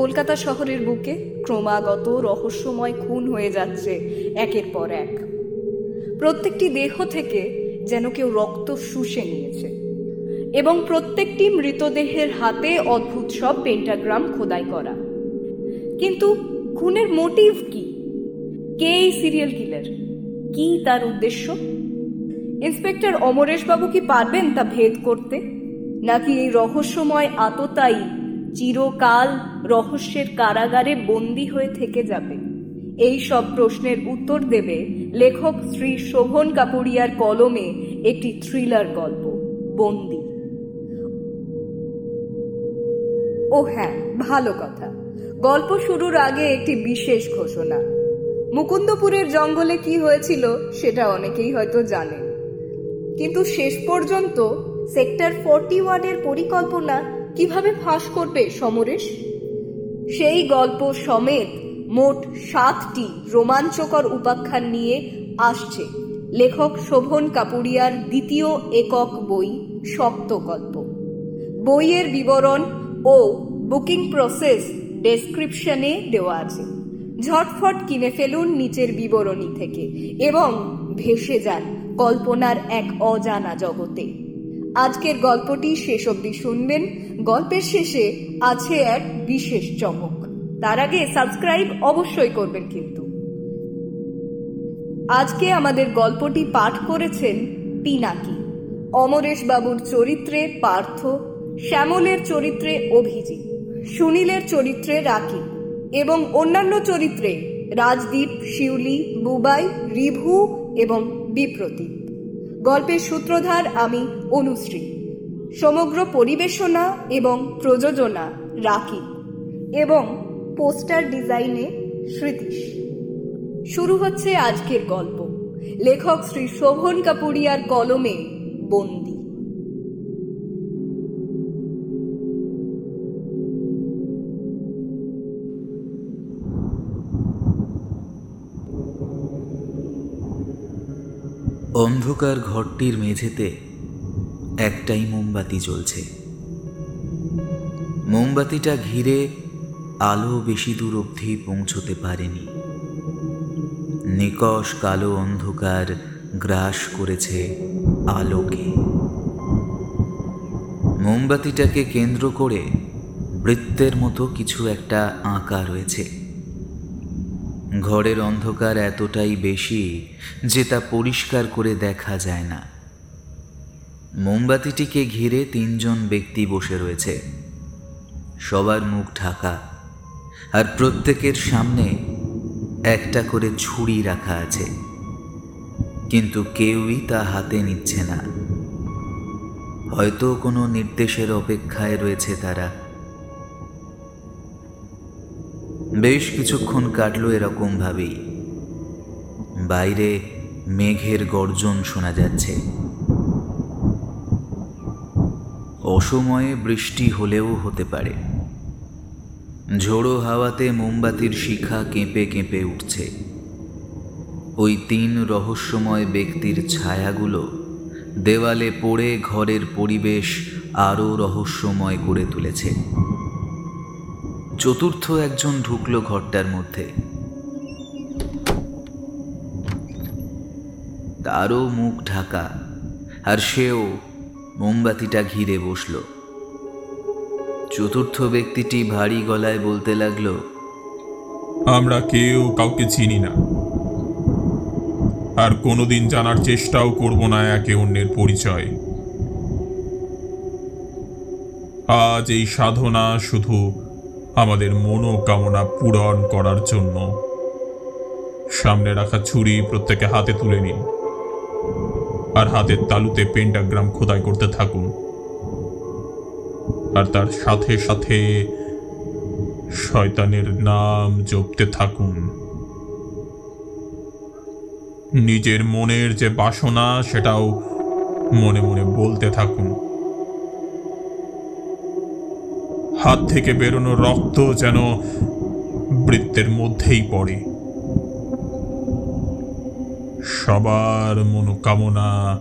কলকাতা শহরের বুকে ক্রমাগত রহস্যময় খুন হয়ে যাচ্ছে একের পর এক। প্রত্যেকটি দেহ থেকে যেন কেউ রক্ত শুষে নিয়েছে এবং প্রত্যেকটি মৃতদেহের হাতে অদ্ভুত সব পেন্টাগ্রাম খোদাই করা। কিন্তু খুনের মোটিভ কি? কে এই সিরিয়াল কিলার কি তার উদ্দেশ্য? ইন্সপেক্টর অমরেশ বাবু কি পারবেন তা ভেদ করতে? নাকি এই রহস্যময় আততাই চিরকাল রহস্যের কারাগারে বন্দী হয়ে থেকে যাবে। এই সব প্রশ্নের উত্তর দেবে লেখক শ্রী শোভন কাপুরিয়ার কলমে একটি থ্রিলার গল্প, বন্দি। ও হ্যাঁ ভালো কথা। গল্প শুরুর আগে একটি বিশেষ ঘোষণা। মুকুন্দপুরের জঙ্গলে কি হয়েছিল সেটা অনেকেই হয়তো জানেন। কিন্তু শেষ পর্যন্ত সেক্টর ফর্টি ওয়ানের পরিকল্পনা কীভাবে ফাঁস করবে সমরেশ? সেই গল্প সমেত মোট সাতটি রোমাঞ্চকর উপাখ্যান নিয়ে আসছে লেখক শোভন কাপুরিয়ার দ্বিতীয় একক বই সপ্তকল্প বইয়ের বিবরণ ও বুকিং প্রসেস ডেসক্রিপশনে দেওয়া আছে। ঝটফট কিনে ফেলুন নিচের বিবরণী থেকে এবং ভেসে যান কল্পনার এক অজানা জগতে। আজকের গল্পটি শেষ অবধি শুনবেন। গল্পের শেষে আছে এক বিশেষ চমক। তার আগে সাবস্ক্রাইব অবশ্যই করবেন কিন্তু। আজকে আমাদের গল্পটি পাঠ করেছেন পিনাকি। অমরেশ বাবুর চরিত্রে পার্থ, শ্যামলের চরিত্রে অভিজিৎ, সুনীলের চরিত্রে রাকিব এবং অন্যান্য চরিত্রে রাজদীপ, শিউলি, বুবাই, রিভু এবং বিপ্রতীপ গল্পের সূত্রধার আমি অনুশ্রী। সমগ্র পরিবেশনা এবং প্রযোজনা রাখি এবং পোস্টার ডিজাইনে স্মৃতিশ। শুরু হচ্ছে আজকের গল্প। লেখক শ্রী শোভন কাপুরিয়ার কলমে বন্দি। অন্ধকার ঘরটির মেঝেতে একটাই মোমবাতি জ্বলছে। মোমবাতিটা ঘিরে আলো বেশি দূর অবধি পৌঁছতে পারেনি। নিকশ কালো অন্ধকার গ্রাস করেছে আলোকে। মোমবাতিটাকে কেন্দ্র করে বৃত্তের মতো কিছু একটা আঁকা রয়েছে। ঘরের অন্ধকার এতটাই বেশি যে তা পরিষ্কার করে দেখা যায় না। মোমবাতিটিকে ঘিরে তিনজন ব্যক্তি বসে রয়েছে। সবার মুখ ঢাকা আর প্রত্যেকের সামনে একটা করে ছুরি রাখা আছে। কিন্তু কেউই তা হাতে নিচ্ছে না। হয়তো কোনো নির্দেশের অপেক্ষায় রয়েছে তারা। বেশ কিছুক্ষণ কাটল এরকম ভাবেই। বাইরে মেঘের গর্জন শোনা যাচ্ছে। অসময়ে বৃষ্টি হলেও হতে পারে। ঝোড়ো হাওয়াতে মোমবাতির শিখা কেঁপে কেঁপে উঠছে। ওই তিন রহস্যময় ব্যক্তির ছায়াগুলো দেওয়ালে পড়ে ঘরের পরিবেশ আরও রহস্যময় করে তুলেছে। চতুর্থ একজন ঢুকলো ঘরটার মধ্যে। তারও মুখ ঢাকা, আর সেও মোমবাতিটা ঘিরে বসল। চতুর্থ ব্যক্তিটি ভারী গলায় বলতে লাগল, আমরা কেউ কাউকে চিনি না। আর কোনোদিন জানার চেষ্টাও করব না একে অন্যের পরিচয়। আজ এই সাধনা শুধু আমাদের মনোকামনা পূরণ করার জন্য। সামনে রাখা ছুরি প্রত্যেকে হাতে তুলে নিন। আর হাতের তালুতে পেন্টাগ্রাম খোদাই করতে থাকুন। আর তার সাথে সাথে শয়তানের নাম জপতে থাকুন। নিজের মনের যে বাসনা, সেটাও মনে মনে বলতে থাকুন। হাত থেকে বেরোনো রক্ত যেন বৃত্তের মধ্যেই পড়ে। সবার মনোকামনা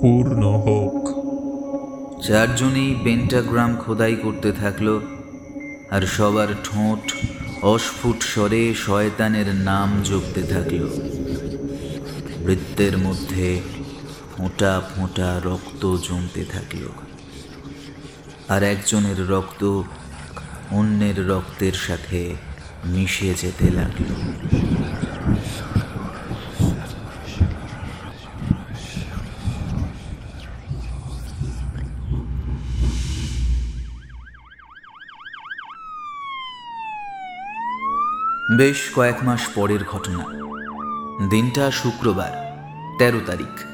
পূর্ণ হোক। চারজনেই পেন্টাগ্রাম খোদাই করতে থাকল আর সবার ঠোঁট অস্ফুট স্বরে শয়তানের নাম জপতে থাকল। বৃত্তের মধ্যে ফোঁটা ফোঁটা রক্ত জমতে থাকল। আর একজনের রক্ত অন্যের রক্তের সাথে মিশে যেতে লাগল। বেশ কয়েক মাস পরের ঘটনা। দিনটা শুক্রবার, তেরো তারিখ।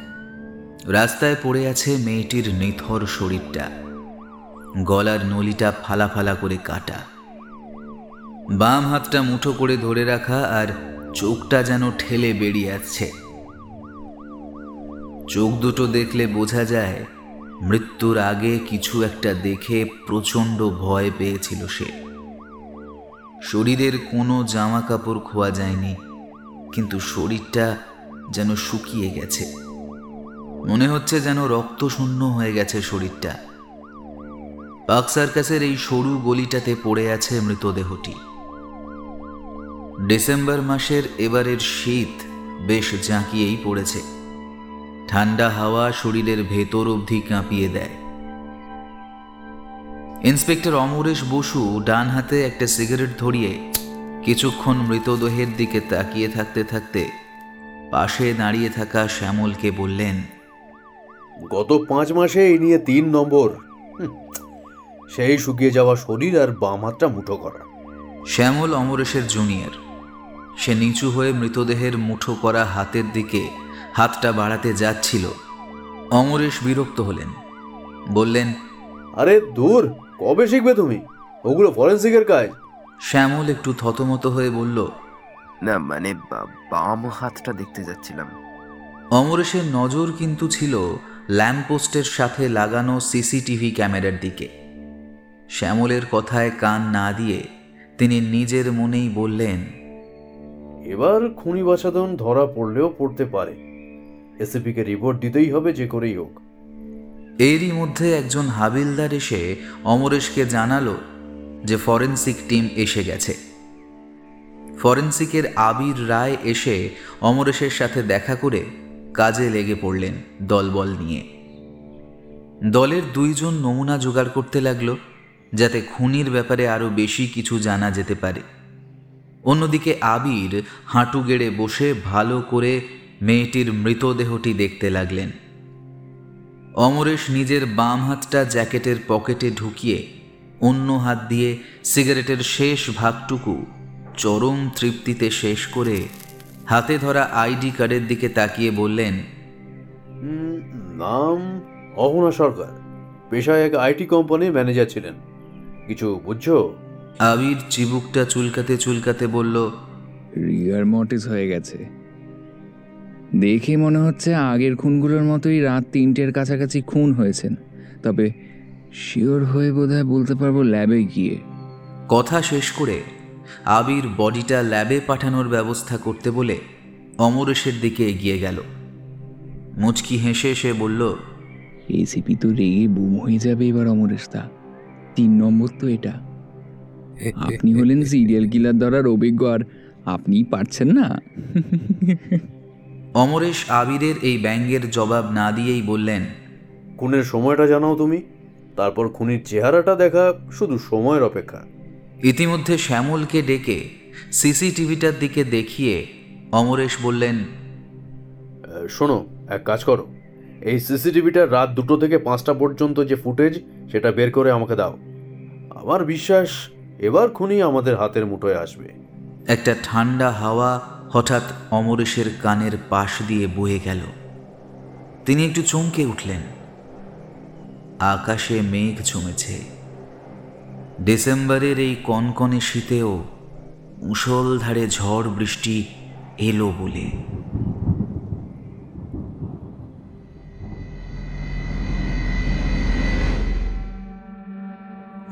রাস্তায় পড়ে আছে মেয়েটির নিথর শরীরটা। গলার নলিটা ফালা ফালা করে কাটা। বাম হাতটা মুঠো করে ধরে রাখা আর চোখটা যেন ঠেলে বেরিয়ে আসছে। চোখ দুটো দেখলে বোঝা যায়, মৃত্যুর আগে কিছু একটা দেখে প্রচণ্ড ভয় পেয়েছিল সে। শরীরের কোনো জামা কাপড় খোয়া যায়নি, কিন্তু শরীরটা যেন শুকিয়ে গেছে। মনে হচ্ছে যেন রক্ত শূন্য হয়ে গেছে শরীরটা। পাক সার্কাসের এই সরু গলিটাতে পড়ে আছে মৃতদেহটি। ডিসেম্বর মাসের এবারের শীত বেশ জাঁকিয়েই পড়েছে। ঠান্ডা হাওয়া শরীরের ভেতর অবধি কাঁপিয়ে দেয়। ইন্সপেক্টর অমরেশ বসু ডান হাতে একটা সিগারেট ধরিয়ে কিছুক্ষণ মৃতদেহের দিকে তাকিয়ে থাকতে থাকতে পাশে দাঁড়িয়ে থাকা শ্যামলকে বললেন, গত পাঁচ মাসে এই নিয়ে তিন নম্বর। সেই শুকিয়ে যাওয়া শরীর আর বাম হাতটা মুঠো করা। শ্যামল অমরেশের জুনিয়র। সে নিচু হয়ে মৃতদেহের মুঠো করা হাতের দিকে হাতটা বাড়াতে যাচ্ছিল। অমরেশ বিরক্ত হলেন। বললেন আরে দূর কবে শিখবে তুমি? ওগুলো ফরেন্সিকের কাজ। শ্যামল একটু থতমত হয়ে বলল না মানে বা- বাম হাতটা দেখতে যাচ্ছিলাম। অমরেশের নজর কিন্তু ছিল ল্যাম্পপোস্টের সাথে লাগানো সিসিটিভি ক্যামেরার দিকে। শ্যামলের কথায় কান না দিয়ে তিনি নিজের মনেই বললেন এবার খুনি বাছাদন ধরা পড়লেও পড়তে পারে। এসিপিকে রিপোর্ট দিতেই হবে যে করেই হোক। এরই মধ্যে একজন হাবিলদার এসে অমরেশকে জানালো যে ফরেন্সিক টিম এসে গেছে। ফরেন্সিকের আবির রায় এসে অমরেশের সাথে দেখা করে কাজে লেগে পড়লেন দলবল নিয়ে। দলের দুইজন নমুনা জোগাড় করতে লাগল। যাতে খুনির ব্যাপারে আরও বেশি কিছু জানা যেতে পারে। অন্যদিকে আবির হাঁটু গেড়ে বসে ভালো করে মেয়েটির মৃতদেহটি দেখতে লাগলেন। অমরেশ নিজের বাম হাতটা জ্যাকেটের পকেটে ঢুকিয়ে অন্য হাত দিয়ে সিগারেটের শেষ ভাগটুকু চরম তৃপ্তিতে শেষ করে হাতে ধরা আইডি কার্ডের দিকে তাকিয়ে বললেন নাম অহনা সরকার। পেশায় এক আইটি কোম্পানির ম্যানেজার ছিলেন। কিছু বুঝছ? আবির চিবুকটা চুলকাতে চুলকাতে বলল রিগার মটিস হয়ে গেছে। দেখে মনে হচ্ছে আগের খুনগুলোর মতোই রাত তিনটের কাছাকাছি খুন হয়েছেন। তবে শিওর হয়ে বোধহয় বলতে পারব ল্যাবে গিয়ে। কথা শেষ করে আবির বডিটা ল্যাবে পাঠানোর ব্যবস্থা করতে বলে অমরেশের দিকে এগিয়ে গেল। মুচকি হেসে সে বলল এসিপি তো রেগে বুম হয়ে যাবে এবার অমরেশ অমরেশদা তিন নম্বর তো এটা। আপনি হলেন সিরিয়াল কিলার ধরার অভিজ্ঞ আর আপনিই পারছেন না। অমরেশ আবিরের এই ব্যঙ্গের জবাব না দিয়েই বললেন খুনের সময়টা জানাও তুমি তারপর খুনির চেহারাটা দেখা শুধু সময়ের অপেক্ষা। ইতিমধ্যে শ্যামলকে ডেকে সিসিটিভিটার দিকে দেখিয়ে অমরেশ বললেন শোনো এক কাজ করো এই সিসিটিভিটার রাত দুটো থেকে পাঁচটা পর্যন্ত যে ফুটেজ, সেটা বের করে আমাকে দাও। আমার বিশ্বাস, এবার খুনি আমাদের হাতের মুঠোয় আসবে। একটা ঠান্ডা হাওয়া হঠাৎ অমরেশের কানের পাশ দিয়ে বয়ে গেল। তিনি একটু চমকে উঠলেন। আকাশে মেঘ জমেছে। ডিসেম্বরের এই কনকনে শীতেও মুষলধারে ঝড় বৃষ্টি এলো বলে।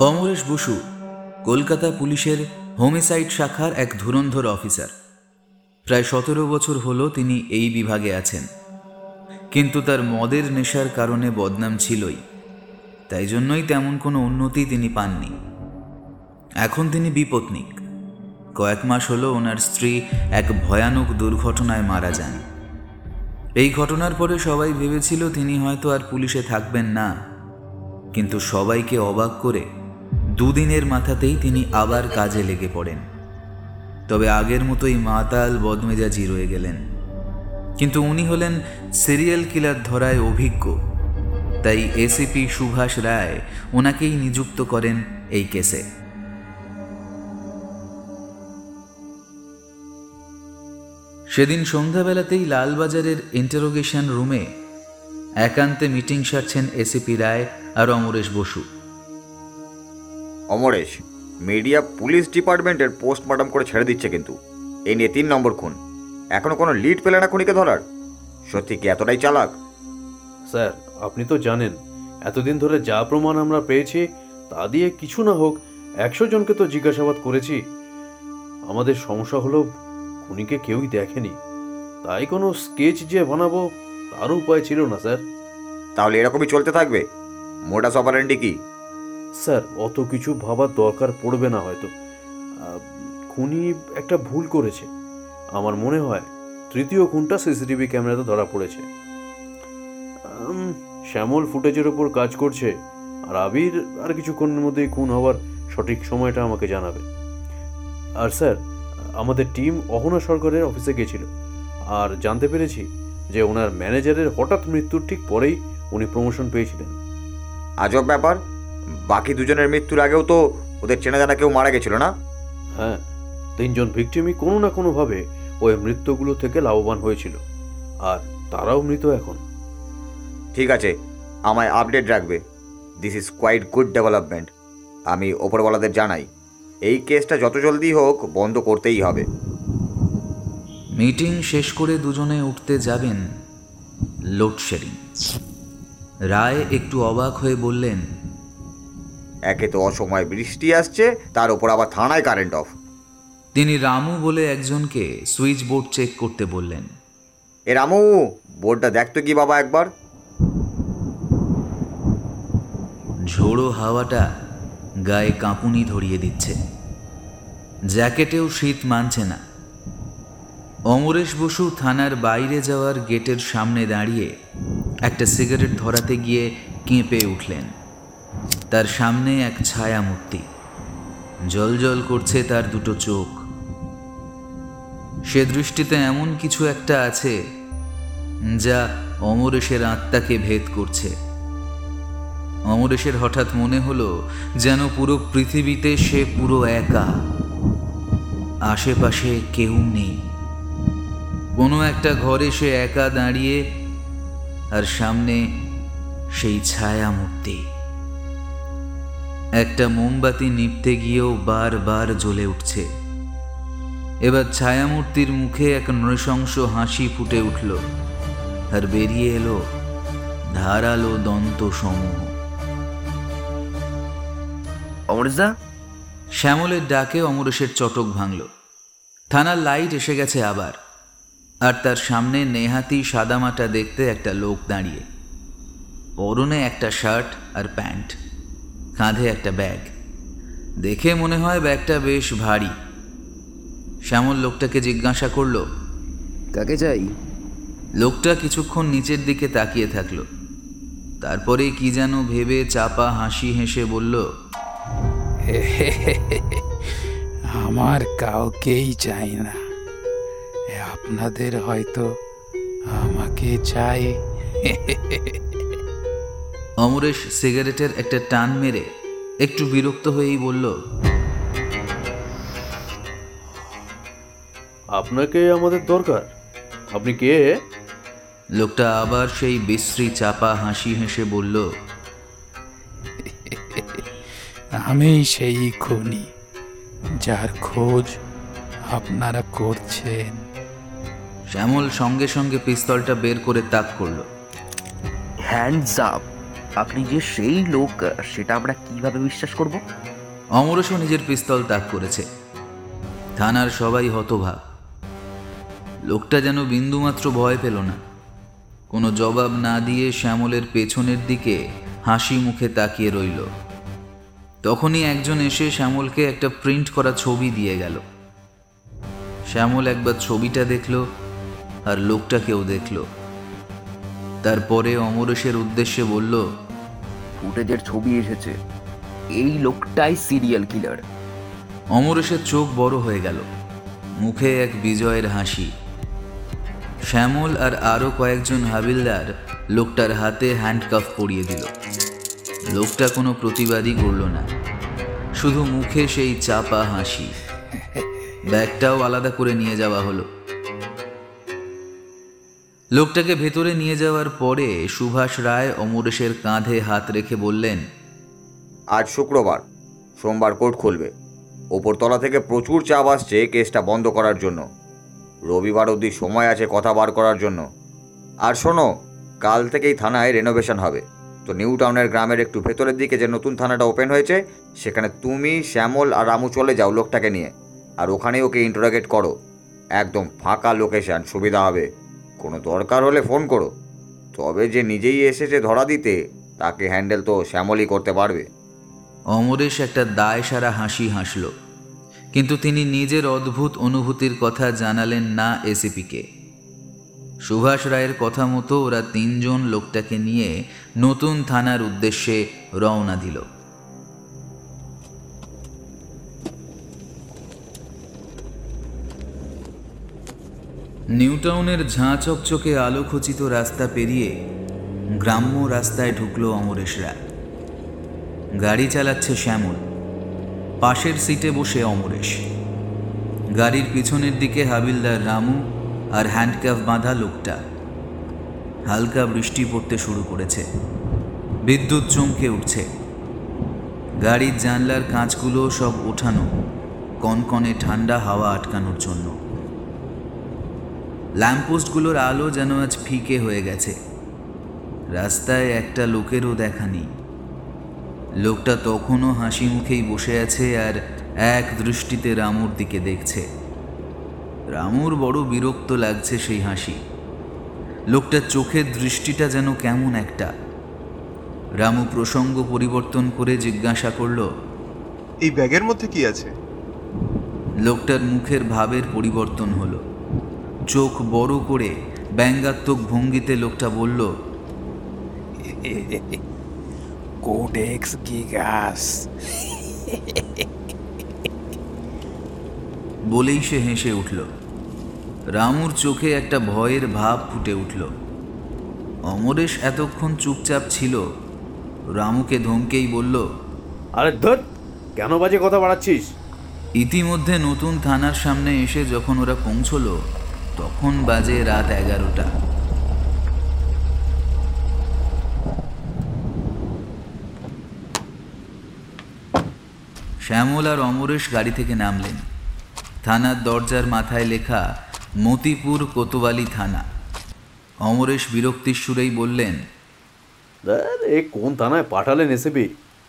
অমরেশ বসু, কলকাতা পুলিশের হোমিসাইড শাখার এক ধুরন্ধর অফিসার। প্রায় সতেরো বছর হলো তিনি এই বিভাগে আছেন। কিন্তু তার মদের নেশার কারণে বদনাম ছিলই। তাই জন্যই তেমন কোনো উন্নতি তিনি পাননি। এখন তিনি বিপত্নিক। কয়েক মাস হলো ওনার স্ত্রী এক ভয়ানক দুর্ঘটনায় মারা যান। এই ঘটনার পরে সবাই ভেবেছিল তিনি হয়তো আর পুলিশে থাকবেন না। কিন্তু সবাইকে অবাক করে দুদিনের মাথাতেই তিনি আবার কাজে লেগে পড়েন। তবে আগের মতোই মাতাল বদমেজাজি রয়ে গেলেন। কিন্তু উনি হলেন সিরিয়াল কিলার ধরায় অভিজ্ঞ। তাই এসিপি সুভাষ রায় ওনাকেই নিযুক্ত করেন এই কেসে। সেদিন সন্ধ্যাবেলাতেই লালবাজারের ইন্টারোগেশন রুমে একান্তে মিটিং সারছেন এসিপি রায় আর অমরেশ বসু। অমরেশ মিডিয়া পুলিশ ডিপার্টমেন্টের পোস্টমর্টম করে ছেড়ে দিচ্ছে কিন্তু। এই নিয়ে তিন নম্বর খুন। এখনও কোনো লিড পেলে না খুনিকে ধরার। সত্যি কি এতটাই চালাক? স্যার আপনি তো জানেন এতদিন ধরে যা প্রমাণ আমরা পেয়েছি তা দিয়ে কিছু না হোক একশো জনকে তো জিজ্ঞাসাবাদ করেছি। আমাদের সমস্যা হলো খুনিকে কেউই দেখেনি। তাই কোনো স্কেচ যে বানাবো তারও উপায় ছিল না স্যার। তাহলে এরকমই চলতে থাকবে? মোডাস অপারেন্ডি কি? স্যার, অত কিছু ভাবার দরকার পড়বে না হয়তো। খুনি একটা ভুল করেছে। আমার মনে হয় তৃতীয় খুনটা সিসিটিভি ক্যামেরাতে ধরা পড়েছে। শ্যামল ফুটেজের ওপর কাজ করছে আর আবির আর কিছুক্ষণের মধ্যেই খুন হওয়ার সঠিক সময়টা আমাকে জানাবে। আর স্যার, আমাদের টিম অহনা সরকারের অফিসে গেছিল আর জানতে পেরেছি যে ওনার ম্যানেজারের হঠাৎ মৃত্যুর ঠিক পরেই উনি প্রমোশন পেয়েছিলেন। আজব ব্যাপার। বাকি দুজনের মৃত্যুর আগেও তো ওদের চেনা জানা কেউ মারা গেছিল না? হ্যাঁ তিনজন ভিকটিমই কোনো না কোনোভাবে ওই মৃত্যুগুলো থেকে লাভবান হয়েছিল আর তারাও মৃত এখন। ঠিক আছে আমায় আপডেট রাখবে। This is quite good development আমি ওপরওয়ালাদের জানাই এই কেসটা যত জলদি হোক বন্ধ করতেই হবে। মিটিং শেষ করে দুজনে উঠতে যাবেন লোডশেডিং। রায় একটু অবাক হয়ে বললেন একে তো অসময় বৃষ্টি আসছে তার উপর আবার থানায় কারেন্ট অফ তিনি রামু বলে একজনকে সুইচ বোর্ড চেক করতে বললেন। এ রামু বোর্ডটা দেখতো কি বাবা একবার। ঝোড়ো হাওয়াটা গায়ে কাঁপুনি ধরিয়ে দিচ্ছে। জ্যাকেটেও শীত মানছে না। অমরেশ বসু থানার বাইরে যাওয়ার গেটের সামনে দাঁড়িয়ে একটা সিগারেট ধরাতে গিয়ে কেঁপে উঠলেন। তার সামনে এক ছায়া মূর্তি জল জল করছে তার দুটো চোখ। সে দৃষ্টিতে এমন কিছু একটা আছে, যা অমরেশের আত্মাকে ভেদ করছে। অমরেশের হঠাৎ মনে হলো যেন পুরো পৃথিবীতে সে পুরো একা। আশেপাশে কেউ নেই। কোনো একটা ঘরে সে একা দাঁড়িয়ে, আর সামনে সেই ছায়া মূর্তি একটা মোমবাতি নিভতে গিয়েও বারবার জ্বলে উঠছে। এবার ছায়ামূর্তির মুখে এক নৃশংস হাসি ফুটে উঠল আর বেরিয়ে এলো ধারালো দন্ত সমূহ অমরেশদা? শ্যামলের ডাকে অমরেশের চটক ভাঙল। থানার লাইট এসে গেছে আবার আর তার সামনে নেহাতি সাদামাটা দেখতে একটা লোক দাঁড়িয়ে। পরনে একটা শার্ট আর প্যান্ট। কাঁধে একটা ব্যাগ। দেখে মনে হয় ব্যাগটা বেশ ভারী। শ্যামল লোকটাকে জিজ্ঞাসা করল, কাকে চাই? লোকটা কিছুক্ষণ নিচের দিকে তাকিয়ে থাকল। তারপরে কি যেন ভেবে চাপা হাসি হেসে বলল আমার কাউকেই চাই না। আপনাদের হয়তো আমাকে চাই। অমরেশ সিগারেটের একটা টান মেরে একটু বিরক্ত হয়েই বলল আপনাকে আমাদের দরকার। আপনি কে? লোকটা আবার সেই বিশ্রী চাপা হাসি হেসে বলল আমি সেই খুনি যার খোঁজ আপনারা করছেন। শ্যামল সঙ্গে সঙ্গে পিস্তলটা বের করে তাক করল হ্যান্ডস আপ আপনি যে সেই লোক, সেটা আমরা কীভাবে বিশ্বাস করব? অমরেশও নিজের পিস্তল তাক করেছে। থানার সবাই হতভাগ। লোকটা যেন বিন্দুমাত্র ভয় পেল না। কোনো জবাব না দিয়ে শ্যামলের পেছনের দিকে হাসি মুখে তাকিয়ে রইল। তখনই একজন এসে শ্যামলকে একটা প্রিন্ট করা ছবি দিয়ে গেল। শ্যামল একবার ছবিটা দেখল আর লোকটাকেও দেখল। তারপরে অমরেশের উদ্দেশ্যে বলল ফুটেজের ছবি এসেছে। এই লোকটাই সিরিয়াল কিলার অমরেশের চোখ বড় হয়ে গেল। মুখে এক বিজয়ের হাসি। শ্যামল আর আরও কয়েকজন হাবিলদার লোকটার হাতে হ্যান্ডকাফ পরিয়ে দিল। লোকটা কোনো প্রতিবাদই করল না। শুধু মুখে সেই চাপা হাসি। ব্যাগটাও আলাদা করে নিয়ে যাওয়া হলো। লোকটাকে ভেতরে নিয়ে যাওয়ার পরে সুভাষ রায় অমরেশের কাঁধে হাত রেখে বললেন, আজ শুক্রবার, সোমবার কোর্ট খুলবে। ওপরতলা থেকে প্রচুর চাপ আসছে কেসটা বন্ধ করার জন্য। রবিবার অবধি সময় আছে কথা বার করার জন্য। আর শোনো, কাল থেকেই থানায় রেনোভেশন হবে। তো নিউ টাউনের গ্রামের একটু ভেতরের দিকে যে নতুন থানাটা ওপেন হয়েছে, সেখানে তুমি, শ্যামল আর রামু চলে যাও লোকটাকে নিয়ে। আর ওখানেই ওকে ইন্টারোগেট করো। একদম ফাঁকা লোকেশন সুবিধা হবে। কোনো দরকার হলে ফোন করো। তবে যে নিজেই এসেছে ধরা দিতে, তাকে হ্যান্ডেল তো শ্যামলই করতে পারবে। অমরেশ একটা দায় সারা হাসি হাসল, কিন্তু তিনি নিজের অদ্ভুত অনুভূতির কথা জানালেন না এসিপিকে। সুভাষ রায়ের কথা মতো ওরা তিনজন লোকটাকে নিয়ে নতুন থানার উদ্দেশ্যে রওনা দিল। নিউটাউনের ঝাঁ চকচকে আলোখচিত রাস্তা পেরিয়ে গ্রাম্য রাস্তায় ঢুকলো অমরেশরা। গাড়ি চালাচ্ছে শ্যামল। পাশের সিটে বসে অমরেশ। গাড়ির পিছনের দিকে হাবিলদার রামু আর হ্যান্ডকাফ বাঁধা লোকটা। হালকা বৃষ্টি পড়তে শুরু করেছে। বিদ্যুৎ চমকে উঠছে। গাড়ির জানলার কাঁচগুলো সব ওঠানো, কনকনে ঠান্ডা হাওয়া আটকানোর জন্য। ল্যাম্পপোস্টগুলোর আলো যেন আজ ফিকে হয়ে গেছে। রাস্তায় একটা লোকেরও দেখা নেই। লোকটা তখনও হাসি মুখেই বসে আছে আর এক দৃষ্টিতে রামুর দিকে দেখছে। রামুর বড় বিরক্ত লাগছে সেই হাসি। লোকটার চোখের দৃষ্টিটা যেন কেমন একটা। রামু প্রসঙ্গ পরিবর্তন করে জিজ্ঞাসা করল এই ব্যাগের মধ্যে কি আছে? লোকটার মুখের ভাবের পরিবর্তন হলো। চোখ বড় করে ব্যঙ্গাত্মক ভঙ্গিতে লোকটা বলল কোডেক্স গিগাস। বলেই সে হেসে উঠল। রামুর চোখে একটা ভয়ের ভাব ফুটে উঠল। অমরেশ এতক্ষণ চুপচাপ ছিল। রামুকে ধমকেই বলল আরে ধর কেন বাজে কথা বাড়াচ্ছিস? ইতিমধ্যে নতুন থানার সামনে এসে যখন ওরা পৌঁছলো তখন বাজে রাত এগারোটা। শ্যামল আর অমরেশ গাড়ি থেকে নামলেন। থানার দরজার মাথায় লেখা মতিপুর কোতোয়ালি থানা। অমরেশ বিরক্তির সুরেই বললেন এ কোন থানায় পাঠালেন এসেবি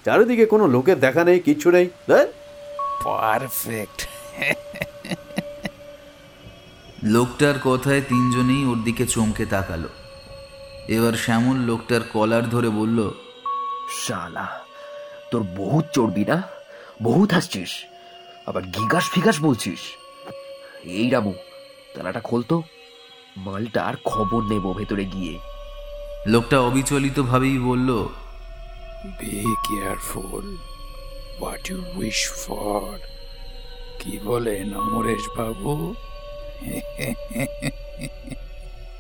চারিদিকে কোনো লোকের দেখা নেই কিচ্ছু নেই পারফেক্ট। লোকটার কথায় তিনজনেই ওর দিকে চমকে তাকালো। এবার শ্যামল লোকটার কলার ধরে বলল শালা তোর বহুত চর্বি না? বহুত হাসছিস। আবার গিগাস ফিগাস বলছিস। এই রামু তালাটা খোলতো মালটার খবর নেব ভেতরে গিয়ে। লোকটা অবিচলিতভাবেই বলল be careful what you wish for কি বলেন অমরেশ বাবু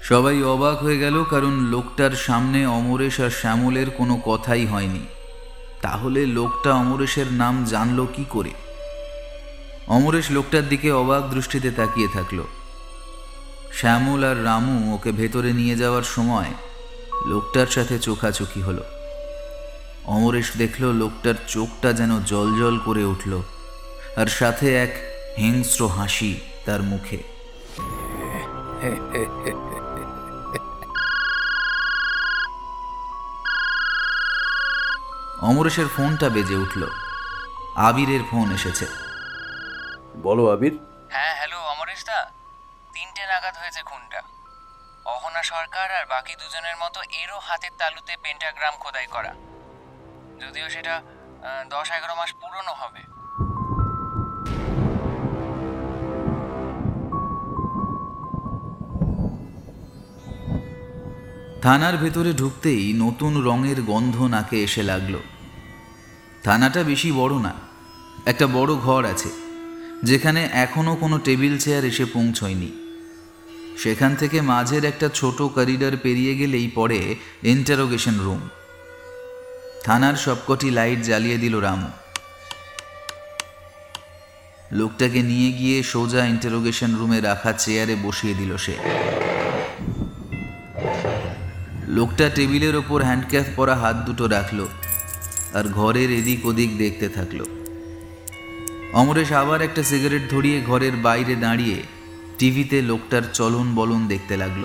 সবাই অবাক হয়ে গেল, কারণ লোকটার সামনে অমরেশ আর শ্যামলের কোনো কথাই হয়নি। তাহলে লোকটা অমরেশের নাম জানলো কি করে? অমরেশ লোকটার দিকে অবাক দৃষ্টিতে তাকিয়ে থাকল। শ্যামল আর রামু ওকে ভেতরে নিয়ে যাওয়ার সময় লোকটার সাথে চোখাচোখি হলো। অমরেশ দেখল লোকটার চোখটা যেন জলজল করে উঠল, আর সাথে এক হিংস্র হাসি তার মুখে। অমরেশের ফোনটা বেজে উঠল। আবিরের ফোন এসেছে। বলো আবির। হ্যাঁ হ্যালো অমরেশ দা তিনটে নাগাদ হয়েছে খুনটা। অহনা সরকার আর বাকি দুজনের মতো এরও হাতের তালুতে পেন্টাগ্রাম খোদাই করা। যদিও সেটা দশ এগারো মাস পুরনো হবে। থানার ভেতরে ঢুকতেই নতুন রঙের গন্ধ নাকে এসে লাগল। থানাটা বেশি বড় না, একটা বড় ঘর আছে, যেখানে এখনও কোনো টেবিল চেয়ার এসে পৌঁছয়নি। সেখান থেকে মাঝের একটা ছোট করিডর পেরিয়ে গেলেই পড়ে ইন্টারোগেশন রুম। থানার সবকটি লাইট জ্বালিয়ে দিল রামু। লোকটাকে নিয়ে গিয়ে সোজা ইন্টারোগেশন রুমে রাখা চেয়ারে বসিয়ে দিল সে। লোকটা টেবিলের ওপর হ্যান্ডক্যাফ পরা হাত দুটো রাখল আর ঘরের এদিক ওদিক দেখতে থাকল। অমরেশ আবার একটা সিগারেট ধরিয়ে ঘরের বাইরে দাঁড়িয়ে টিভিতে লোকটার চলন বলন দেখতে লাগল।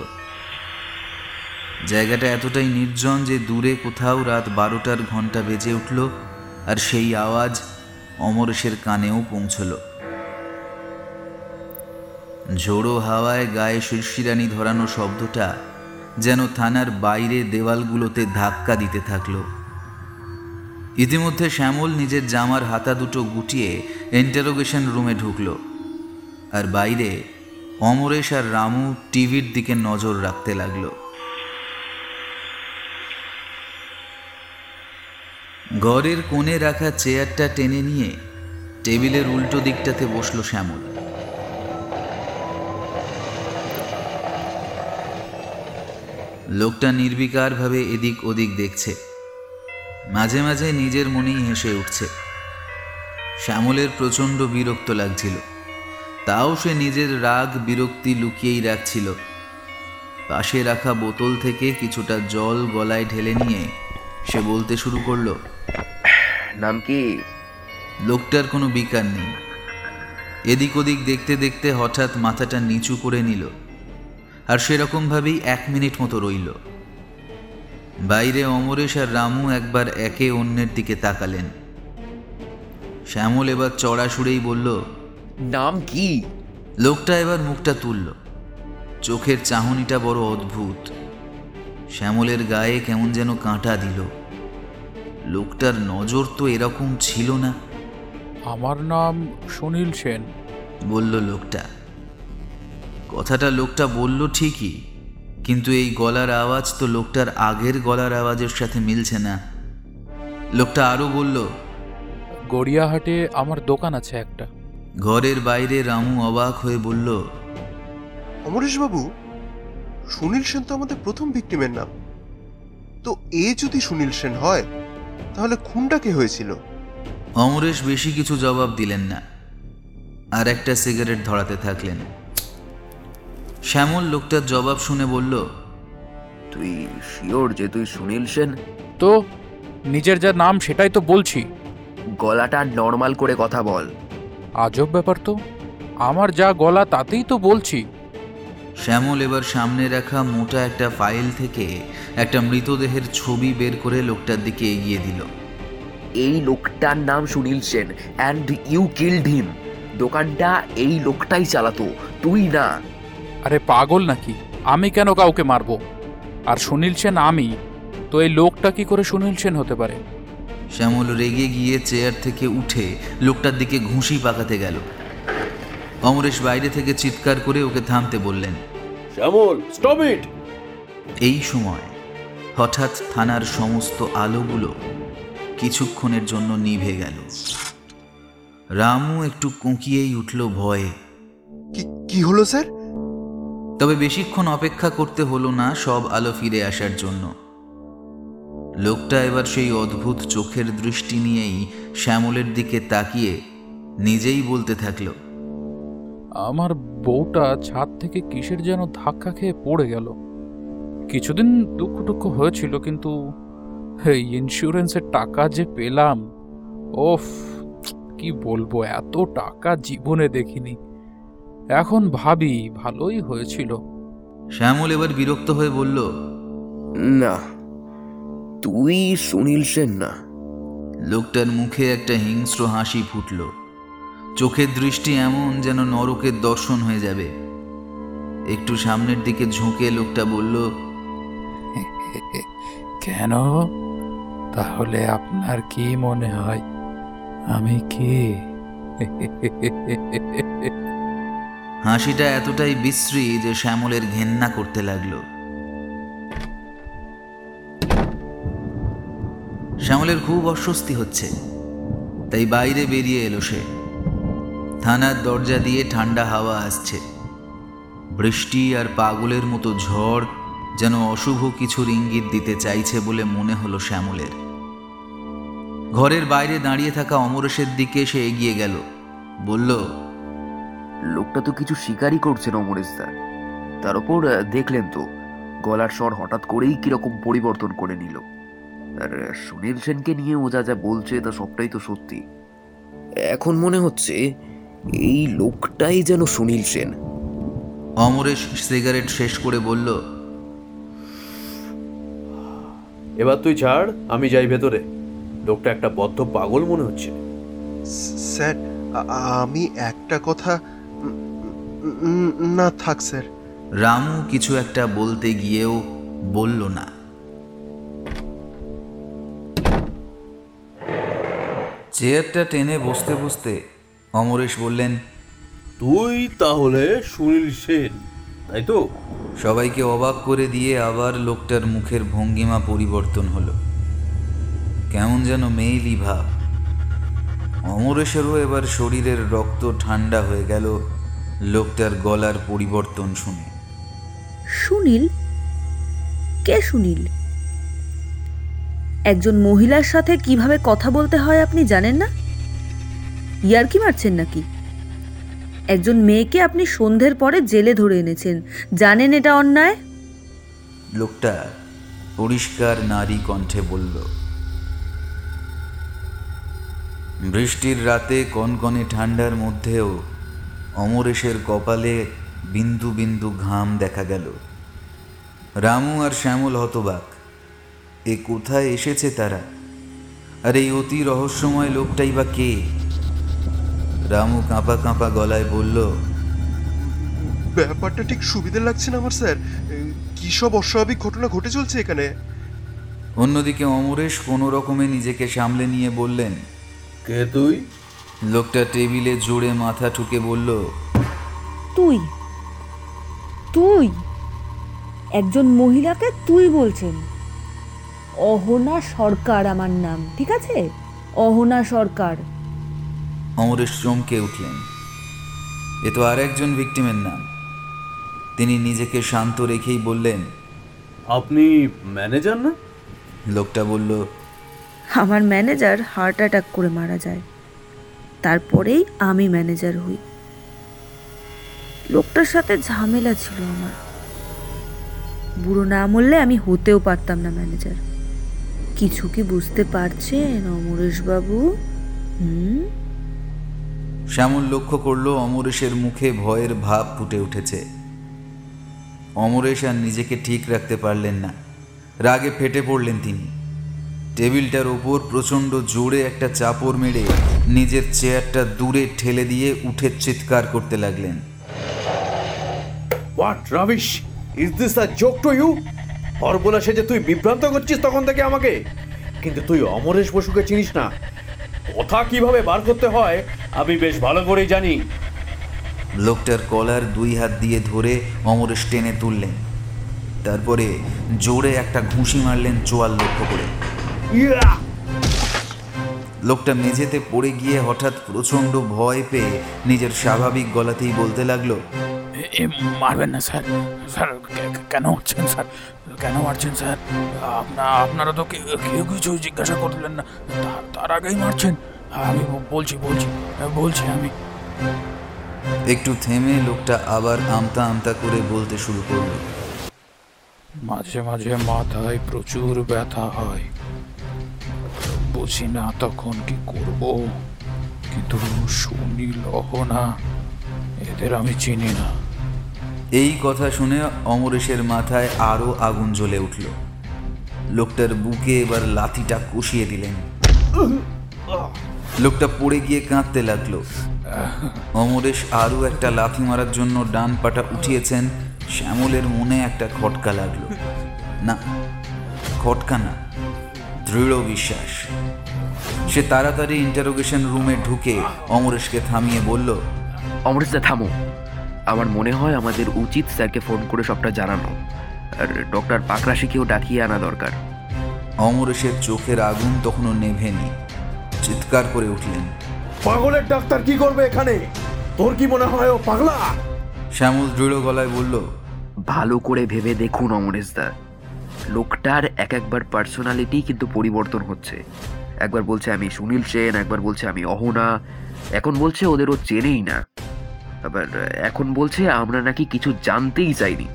জায়গাটা এতটাই নির্জন যে দূরে কোথাও রাত বারোটার ঘণ্টা বেজে উঠল আর সেই আওয়াজ অমরেশের কানেও পৌঁছল। ঝোড়ো হাওয়ায় গায়ে শিরশিরানি ধরানো শব্দটা যেন থানার বাইরে দেওয়ালগুলোতে ধাক্কা দিতে থাকল। ইতিমধ্যে শ্যামল নিজের জামার হাতা দুটো গুটিয়ে ইন্টারোগেশন রুমে ঢুকলো। আর বাইরে অমরেশ আর রামু টিভির দিকে নজর রাখতে লাগল। ঘরের কোণে রাখা চেয়ারটা টেনে নিয়ে টেবিলের উল্টো দিকটাতে বসল শ্যামল। লোকটা নির্বিকারভাবে এদিক ওদিক দেখছে। মাঝে মাঝে নিজের মনেই হেসে উঠছে। শ্যামলের প্রচণ্ড বিরক্ত লাগছিল। তাও সে নিজের রাগ বিরক্তি লুকিয়েই রাখছিল। পাশে রাখা বোতল থেকে কিছুটা জল গলায় ঢেলে নিয়ে সে বলতে শুরু করল নাম কি? লোকটার কোনো বিকার নেই। এদিক ওদিক দেখতে দেখতে হঠাৎ মাথাটা নিচু করে নিল। আর সেরকমভাবেই এক মিনিট মতো রইল। বাইরে অমরেশ আর রামু একবার একে অন্যের দিকে তাকালেন। শ্যামল এবার চড়া সুরেই বলল নাম কি? লোকটা এবার মুখটা তুলল। চোখের চাহনিটা বড় অদ্ভুত। শ্যামলের গায়ে কেমন যেন কাঁটা দিল। লোকটার নজর তো এরকম ছিল না। আমার নাম সুনীল সেন। বলল লোকটা কথাটা লোকটা বলল ঠিকই কিন্তু এই গলার আওয়াজ তো লোকটার আগের গলার আওয়াজের সাথে মিলছে না। লোকটা আরও বলল গড়িয়াহাটে আমার দোকান আছে একটা। ঘরের বাইরে রামু অবাক হয়ে বলল অমরেশবাবু সুনীল সেন তো আমাদের প্রথম ভিক্টিমের নাম। তো এ যদি সুনীল সেন হয় তাহলে খুনটা কে হয়েছিল? অমরেশ বেশি কিছু জবাব দিলেন না আর একটা সিগারেট ধরাতে থাকলেন। শ্যামল লোকটার জবাব শুনে বলল তুই শিওর যে তুই সুনীল সেন? তো নিজের যা নাম সেটাই তো বলছি। গলাটা নর্মাল করে কথা বল। আজব ব্যাপার তো আমার যা গলা তাতেই তো বলছি। শ্যামল এবার সামনে রাখা মোটা একটা ফাইল থেকে একটা মৃতদেহের ছবি বের করে লোকটার দিকে এগিয়ে দিল। এই লোকটার নাম Sunil Sen and you killed him দোকানটা এই লোকটাই চালাতো তুই না। আরে পাগল নাকি? আমি কেন কাউকে মারবো? আর সুনীল সেন আমি? তো এই লোকটা কি করে সুনীল সেন হতে পারে? শ্যামল রেগে গিয়ে চেয়ার থেকে উঠে লোকটার দিকে ঘুষি পাকাতে গেল। অমরেশ বাইরে থেকে চিৎকার করে ওকে থামতে বললেন শ্যামল স্টপ ইট এই সময় হঠাৎ থানার সমস্ত আলোগুলো কিছুক্ষণের জন্য নিভে গেল। রামু একটু কুঁকিয়েই উঠল ভয়ে। কি কি হলো স্যার? তবে বেশিক্ষণ অপেক্ষা করতে হলো না সব আলো ফিরে আসার জন্য। লোকটা এবার সেই অদ্ভুত চোখের দৃষ্টি নিয়েই শ্যামলের দিকে তাকিয়ে নিজেই বলতে থাকল, আমার বউটা ছাদ থেকে কিসের যেন ধাক্কা খেয়ে পড়ে গেল। কিছুদিন দুঃখ টুক্ষ হয়েছিল, কিন্তু এই ইন্স্যুরেন্সের টাকা যে পেলাম, ওফ, কি বলব, এত টাকা জীবনে দেখিনি। এখন ভাবি ভালোই হয়েছিল। শ্যামল এবার বিরক্ত হয়ে বলল না তুই সুনীল সেন না। লোকটার মুখে একটা হিংস্র হাসি ফুটল। চোখের দৃষ্টি এমন যেন নরকের দর্শন হয়ে যাবে। একটু সামনের দিকে ঝুঁকে লোকটা বলল কেন? তাহলে আপনার কি মনে হয়? আমি কে? হাসিটা এতটাই বিশ্রী যে শ্যামলের ঘেন্না করতে লাগল। শ্যামলের খুব অস্বস্তি হচ্ছে। তাই বাইরে বেরিয়ে এলো সে। থানার দরজা দিয়ে ঠান্ডা হাওয়া আসছে। বৃষ্টি আর পাগলের মতো ঝড় যেন অশুভ কিছুর ইঙ্গিত দিতে চাইছে বলে মনে হলো শ্যামলের। ঘরের বাইরে দাঁড়িয়ে থাকা অমরেশের দিকে সে এগিয়ে গেল। বলল লোকটা তো কিছু শিকারই করছে না অমরেশদার তার উপর দেখলেন তো গলার স্বর হঠাৎ করেই কীরকম পরিবর্তন করে নিল। আর সুনীল সেনকে নিয়ে ও যা যা বলছে তা সবটাই তো সত্যি। এখন মনে হচ্ছে এই লোকটাই যেন সুনীল সেন। অমরেশ সিগারেট শেষ করে বলল এবার তুই ছাড় আমি যাই ভেতরে। লোকটা একটা বদ্ধ পাগল মনে হচ্ছে। স্যার আমি একটা কথা না থাক স্যার। রামু কিছু একটা বলতে গিয়েও বলল না। চেয়ারটা টেনে বসতে বসতে অমরেশ বললেন তুই তাহলে সুনীল সেন তাই তো? সবাইকে অবাক করে দিয়ে আবার লোকটার মুখের ভঙ্গিমা পরিবর্তন হলো। কেমন যেন মেইলি ভাব। অমরেশেরও এবার শরীরের রক্ত ঠান্ডা হয়ে গেল। লোকটার গলার পরিবর্তন শুনে। সুনীল? কে সুনীল? একজন মহিলার সাথে কীভাবে কথা বলতে হয় আপনি জানেন না? ইয়ার কি মারছেন নাকি? একজন মেয়েকে আপনি সন্ধ্যের পরে জেলে ধরে এনেছেন। জানেন এটা অন্যায়? লোকটা পরিষ্কার নারী কণ্ঠে বলল বৃষ্টির রাতে কনকনে ঠান্ডার মধ্যেও অমরেশের কপালে বিন্দু বিন্দু ঘাম দেখা গেল। রামু আর শ্যামল হতবাক। এ কোথায় এসেছে তারা? আর এই অতি রহস্যময় লোকটাই বা কে? রামু কাঁপা কাঁপা গলায় বলল ব্যাপারটা ঠিক সুবিধে লাগছে না আমার স্যার। কি সব অস্বাভাবিক ঘটনা ঘটে চলছে এখানে? অন্যদিকে অমরেশ কোনো রকমে নিজেকে সামলে নিয়ে বললেন কে তুই? লোকটা টেবিলে জোরে মাথা ঠুকে বলল তুই তুই একজন মহিলাকে তুই বলছেন। অহনা সরকার আমার নাম ঠিক আছে? অহনা সরকার। অমরেশ চমকে উঠলেন। এ তো আর একজন ভিকটিমের নাম। তিনি নিজেকে শান্ত রেখেই বললেন আপনি ম্যানেজার না? লোকটা বলল আমার ম্যানেজার হার্ট অ্যাটাক করে মারা যায়। তারপরেই আমি ম্যানেজার হই। লোকটার সাথে ঝামেলা ছিল আমার। বুড়ো না মরলে আমি হতেও পারতাম না ম্যানেজার। কিছু কি বুঝতে পারছেন অমরেশ বাবু হুম? শ্যামল লক্ষ্য করল অমরেশের মুখে ভয়ের ভাব ফুটে উঠেছে। অমরেশ আর নিজেকে ঠিক রাখতে পারলেন না। রাগে ফেটে পড়লেন তিনি। টেবিলটার ওপর প্রচণ্ড জোরে একটা চাপড় মেরে নিজের চেয়ারটা দূরে ঠেলে দিয়ে উঠে চিৎকার করতে লাগলেন। What rubbish is this a joke to you হরবোলা সেজে তুই বিভ্রান্ত করছিস তখন থেকে আমাকে। কিন্তু তুই অমরেশ বসুকে চিনিস না। কথা কীভাবে বার করতে হয় আমি বেশ ভালো করেই জানি। লোকটার কলার দুই হাত দিয়ে ধরে অমরেশ টেনে তুললেন। তারপরে জোরে একটা ঘুষি মারলেন চোয়াল লক্ষ্য করে। ইয়া! লোকটা মেঝেতে পড়ে গিয়ে হঠাৎ প্রচণ্ড ভয় পেয়ে নিজের স্বাভাবিক গলাতেই বলতে লাগল এ- মারবেন না স্যার। স্যার কেন মারছেন স্যার? কেন মারছেন স্যার? আপনার আপনারা তো কেউ কিছু জিজ্ঞাসা করলেন না। তার- আগেই মারছেন। আমি বলছি বলছি বলছি আমি। একটু থেমে লোকটা আবার আমতা আমতা করে বলতে শুরু করল। মাঝে মাঝে মাথায় প্রচুর ব্যথা হয়। বুঝি না তখন কি করব? কিন্তু শুনি লহনা এদের আমি চিনি না। এই কথা শুনে অমরেশের মাথায় আরও আগুন জ্বলে উঠল। লোকটার বুকে এবার লাথিটা কষিয়ে দিলেন। লোকটা পড়ে গিয়ে কাঁদতে লাগল। অমরেশ আরও একটা লাথি মারার জন্য ডান পাটা উঠিয়েছেন। শ্যামলের মনে একটা খটকা লাগল। না, খটকা না। দৃঢ় বিশ্বাস। সে তাড়াতাড়ি ইন্টারোগেশন রুমে ঢুকে অমরেশকে থামিয়ে বলল অমরেশদা থামো। আমার মনে হয় আমাদের উচিত স্যারকে ফোন করে সবটা জানানো। আর ডক্টর পাকরাশিকেও ডাকিয়ে আনা দরকার। অমরেশের চোখের আগুন তখনও নেভেনি। চিৎকার করে উঠলেন। পাগলের ডাক্তার কি করবে এখানে? তোর কি মনে হয় ও পাগলা? শ্যামল দৃঢ় গলায় বলল ভালো করে ভেবে দেখুন অমরেশদা লোকটার এক একবার পার্সোনালিটি কিন্তু পরিবর্তন হচ্ছে। একবার বলছে আমি সুনীল সেন, একবার বলছে আমি অহনা, এখন বলছে ওদেরও চেনেই না। আবার এখন বলছে আমরা নাকি কিছু জানতেই চাইনি।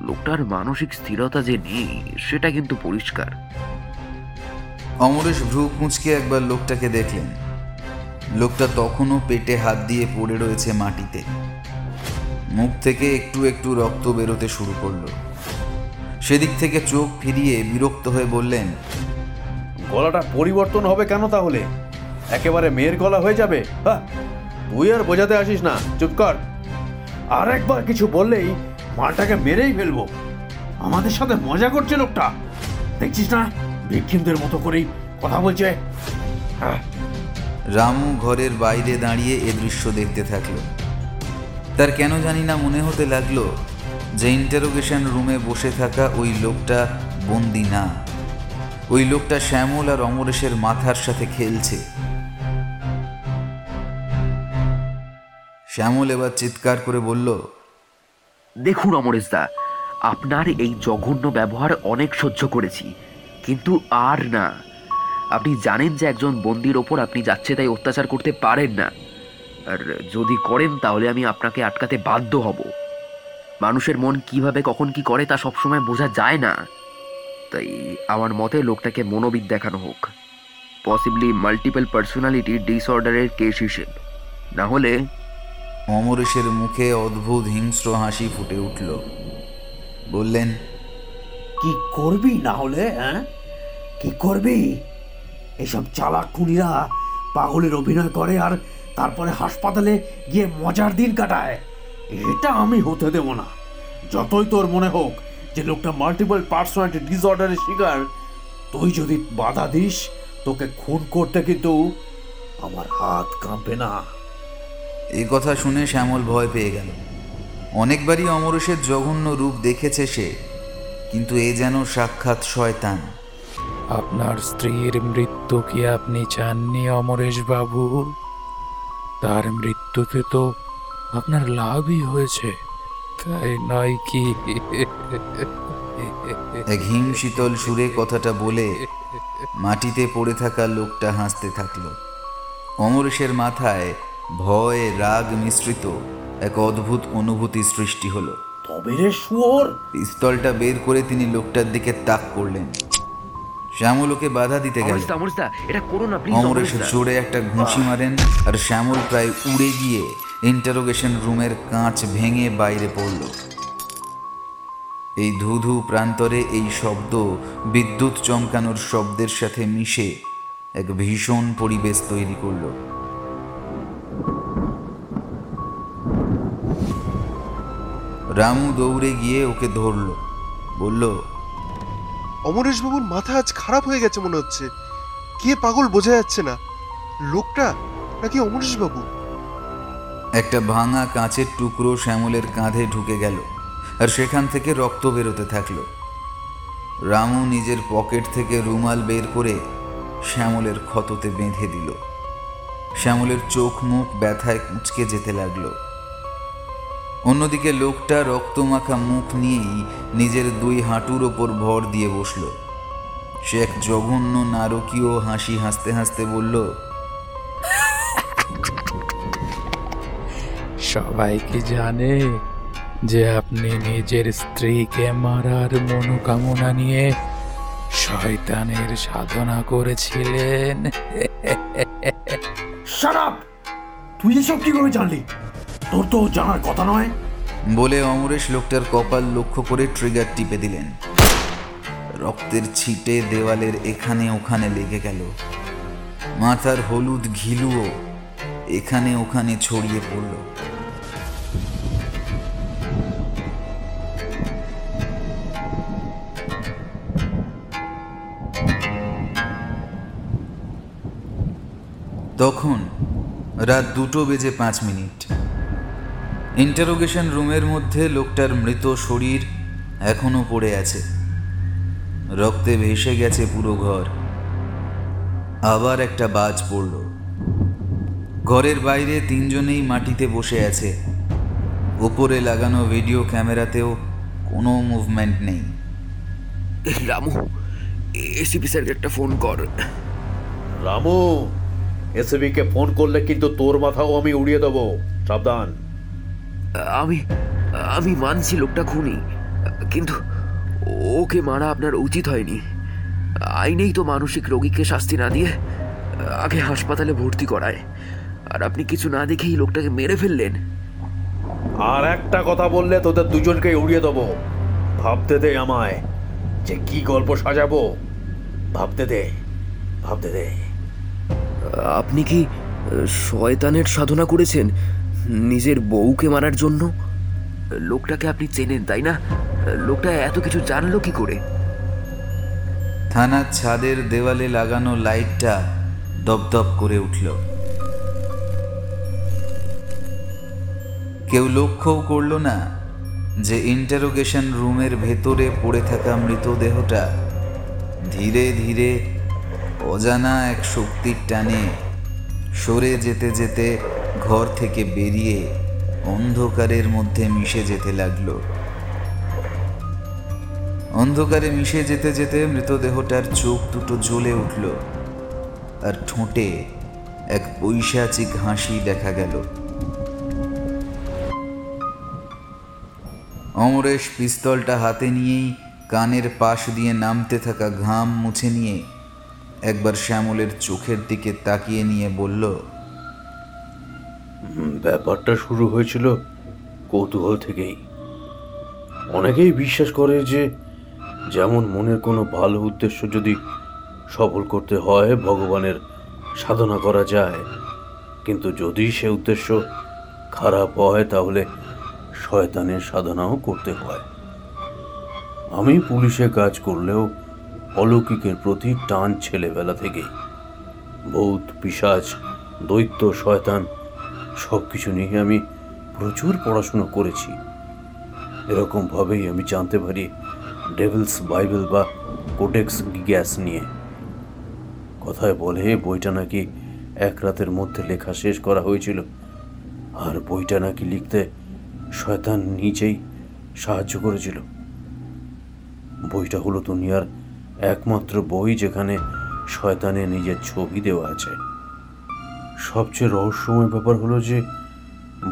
লোকটার মানসিক স্থিরতা যে নেই, সেটা কিন্তু পরিষ্কার। অমরেশ ভ্রু কুঁচকে একবার লোকটাকে দেখলেন। লোকটা তখনও পেটে হাত দিয়ে পড়ে রয়েছে মাটিতে। মুখ থেকে একটু একটু রক্ত বেরোতে শুরু করল। সেদিক থেকে চোখ ফিরিয়ে বিরক্ত হয়ে বললেন গলাটা পরিবর্তন হবে কেন তাহলে? একেবারে মেয়ের গলা হয়ে যাবে? হ্যাঁ তুই আর বোঝাতে আসিস না চুপ কর। আর একবার কিছু বললেই মালটাকে মেরেই ফেলব। আমাদের সাথে মজা করছে লোকটা। দেখছিস না? ভিকটিমদের মতো করেই কথা বলছে। হ্যাঁ। রামু ঘরের বাইরে দাঁড়িয়ে এ দৃশ্য দেখতে থাকল। তার কেন জানি না মনে হতে লাগল যে ইন্টারোগেশন রুমে বসে থাকা ওই লোকটা বন্দি না। ওই লোকটা শ্যামল আর অমরেশের মাথার সাথে খেলছে। শ্যামল এবার চিৎকার করে বলল, দেখুন অমরেশদা, আপনার এই জঘন্য ব্যবহার অনেক সহ্য করেছি, কিন্তু আর না। আপনি জানেন যে একজন বন্দির ওপর আপনি যাচ্ছে তাই অত্যাচার করতে পারেন না। আর যদি করেন তাহলে আমি আপনাকে আটকাতে বাধ্য হব। মানুষের মন কীভাবে কখন কি করে তা সবসময় বোঝা যায় না। তাই আমার মতে লোকটাকে মনোবিদ দেখানো হোক। পসিবলি মাল্টিপল পার্সোনালিটি ডিসঅর্ডারের কেস হিসেব। না হলে অমরেশের মুখে অদ্ভুত হিংস্র হাসি ফুটে উঠল। বললেন কি করবি না হলে হ্যাঁ কি করবি? এসব চালাক খুনিরা পাগলের অভিনয় করে আর তারপরে হাসপাতালে গিয়ে মজার দিন কাটায়। এটা আমি হতে দেব না। যতই তোর মনে হোক যে লোকটা মাল্টিপল পার্সোনালিটি ডিসঅর্ডারের শিকার তুই যদি বাধা দিস তোকে খুন করতে কিন্তু আমার হাত কাঁপবে না। এ কথা শুনে শ্যামল ভয় পেয়ে গেল। অনেকবারই অমরেশের জঘন্য রূপ দেখেছে সে কিন্তু এ যেন সাক্ষাৎ শয়তান। আপনার স্ত্রীর মৃত্যু কি আপনি চাননি অমরেশ বাবু তার মৃত্যুতে তো আপনার লাভই হয়েছে। তাই নয় কি? এক হিম শীতল সুরে কথাটা বলে মাটিতে পড়ে থাকা লোকটা হাসতে থাকল। অমরেশের মাথায় ভয় রাগ মিশ্রিত এক অদ্ভুত অনুভূতি সৃষ্টি হলো। তবে রে শুয়োর! পিস্তলটা বের করে তিনি লোকটার দিকে তাক করলেন। শ্যামল ওকে বাধা দিতে গেল। এটা করো না প্লিজ অমরেশ জোরে একটা ঘুষি মারেন আর শ্যামল প্রায় উড়ে গিয়ে ইন্টারোগেশন রুমের কাঁচ ভেঙে বাইরে পড়ল। এই ধুধু প্রান্তরে এই শব্দ বিদ্যুৎ চমকানোর শব্দের সাথে মিশে এক ভীষণ পরিবেশ তৈরি করল। রামু দৌড়ে গিয়ে ওকে ধরল। বলল অমরেশ বাবুর মাথা আজ খারাপ হয়ে গেছে মনে হচ্ছে। কে পাগল বোঝা যাচ্ছে না। লোকটা নাকি অমরেশ বাবু একটা ভাঙা কাঁচের টুকরো শ্যামলের কাঁধে ঢুকে গেল আর সেখান থেকে রক্ত বেরোতে থাকল। রামু নিজের পকেট থেকে রুমাল বের করে শ্যামলের ক্ষততে বেঁধে দিল। শ্যামলের চোখ মুখ ব্যথায় কুঁচকে যেতে লাগল। অন্যদিকে লোকটা রক্তমাখা মুখ নিয়েই নিজের দুই হাঁটুর ওপর ভর দিয়ে বসল। সে এক জঘন্য নারকীয় হাসি হাসতে হাসতে বলল সবাই কি জানে যে আপনি নিজের স্ত্রীকে মারার মনোকামনা নিয়ে শয়তানের সাধনা করেছিলেন? শারাপ তুই এসব কি করে জানলি? তোর তো জানার কথা নয়। বলে অমরেশ লোকটার কপাল লক্ষ্য করে ট্রিগার টিপে দিলেন। রক্তের ছিটে দেওয়ালের এখানে ওখানে লেগে গেল। মাথার হলুদ ঘিলুও এখানে ওখানে ছড়িয়ে পড়ল। তখন রাত দুটো বেজে পাঁচ মিনিট। ইন্টারোগেশন রুমের মধ্যে লোকটার মৃত শরীর এখনও পড়ে আছে। রক্তে ভেসে গেছে পুরো ঘর। আবার একটা বাজ পড়ল। ঘরের বাইরে তিনজনেই মাটিতে বসে আছে। ওপরে লাগানো ভিডিও ক্যামেরাতেও কোনো মুভমেন্ট নেই। রামু এসিপি স্যারকে একটা ফোন কর। রামু এসবি কে ফোন করলে কিন্তু তোর মাথাও আমি উড়িয়ে দেবো। সাবধান। আমি আমি মানছি লোকটা খুনি কিন্তু ওকে মারা আপনার উচিত হয়নি। আইনেই তো মানসিক রোগীকে শাস্তি না দিয়ে আগে হাসপাতালে ভর্তি করায়। আর আপনি কিছু না দেখেই লোকটাকে মেরে ফেললেন। আর একটা কথা বললে তোদের দুজনকে উড়িয়ে দেবো। ভাবতে দে আমায় যে কি গল্প সাজাবো। ভাবতে দে ভাবতে দে। আপনি কি শয়তানের সাধনা করেছেন? নিজের বউকে মারার জন্য? লোকটাকে আপনি চেনেন, তাই না? লোকটা এত কিছু জানলো কি করে? থানার ছাদের দেওয়ালে লাগানো লাইটটা দপদপ করে উঠল। কেউ লক্ষ্যও করল না যে ইন্টারোগেশন রুমের ভেতরে পড়ে থাকা মৃতদেহটা ধীরে ধীরে অজানা এক শক্তির টানে সরে যেতে যেতে ঘর থেকে বেরিয়ে অন্ধকারের মধ্যে মিশে যেতে লাগল। অন্ধকারে মিশে যেতে যেতে মৃতদেহটার চোখ দুটো জ্বলে উঠল আর ঠোঁটে এক পৈশাচিক হাসি দেখা গেল। অমরেশ পিস্তলটা হাতে নিয়েই কানের পাশ দিয়ে নামতে থাকা ঘাম মুছে নিয়ে একবার শ্যামলের চোখের দিকে তাকিয়ে নিয়ে বলল ব্যাপারটা শুরু হয়েছিল কৌতূহল থেকেই। অনেকেই বিশ্বাস করে যে, যেমন মনের কোনো ভালো উদ্দেশ্য যদি সফল করতে হয়, ভগবানের সাধনা করা যায়। কিন্তু যদি সে উদ্দেশ্য খারাপ হয়, তাহলে শয়তানের সাধনাও করতে হয়। আমি পুলিশে কাজ করলেও অলৌকিকের প্রতি টান ছেলেবেলা থেকেই। ভূত পিসাজ দৈত্য, শয়তান সব কিছু নিয়ে আমি প্রচুর পড়াশুনো করেছি। এরকমভাবেই আমি জানতে পারি ডেভিলস বাইবেল বা কোডেক্স গ্যাস নিয়ে। কথায় বলে বইটা নাকি এক রাতের মধ্যে লেখা শেষ করা হয়েছিল। আর বইটা নাকি লিখতে শয়তান নিজেই সাহায্য করেছিল। বইটা হলো দুনিয়ার একমাত্র বই যেখানে শয়তানে নিজের ছবি দেওয়া আছে। সবচেয়ে রহস্যময় ব্যাপার হলো যে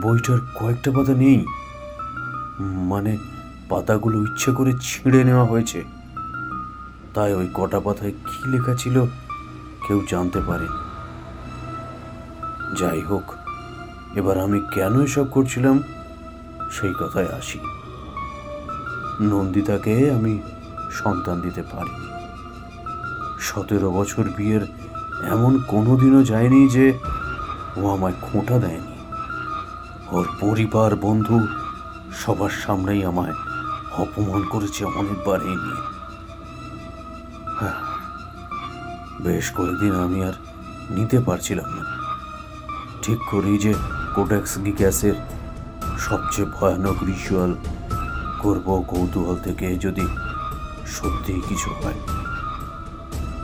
বইটার কয়েকটা পাতা নেই। মানে পাতাগুলো ইচ্ছে করে ছিঁড়ে নেওয়া হয়েছে। তাই ওই কটা পাতায় কি লেখা ছিল কেউ জানতে পারে যাই হোক, এবার আমি কেন এসব করছিলাম সেই কথায় আসি। নন্দিতাকে আমি সন্তান দিতে পারি। সতেরো বছর বিয়ের এমন কোনোদিনও যায়নি যে ও আমায় খোঁটা দেয়নি। ওর পরিবার বন্ধু সবার সামনেই আমায় অপমান করেছে অনেকবার এই নিয়ে। হ্যাঁ, বেশ কয়েকদিন আমি আর নিতে পারছিলাম না। ঠিক করি যে কোডেক্স গ্যাসের সবচেয়ে ভয়ানক রিচুয়াল করব কৌতূহল থেকে যদি সত্যিই কিছু হয়।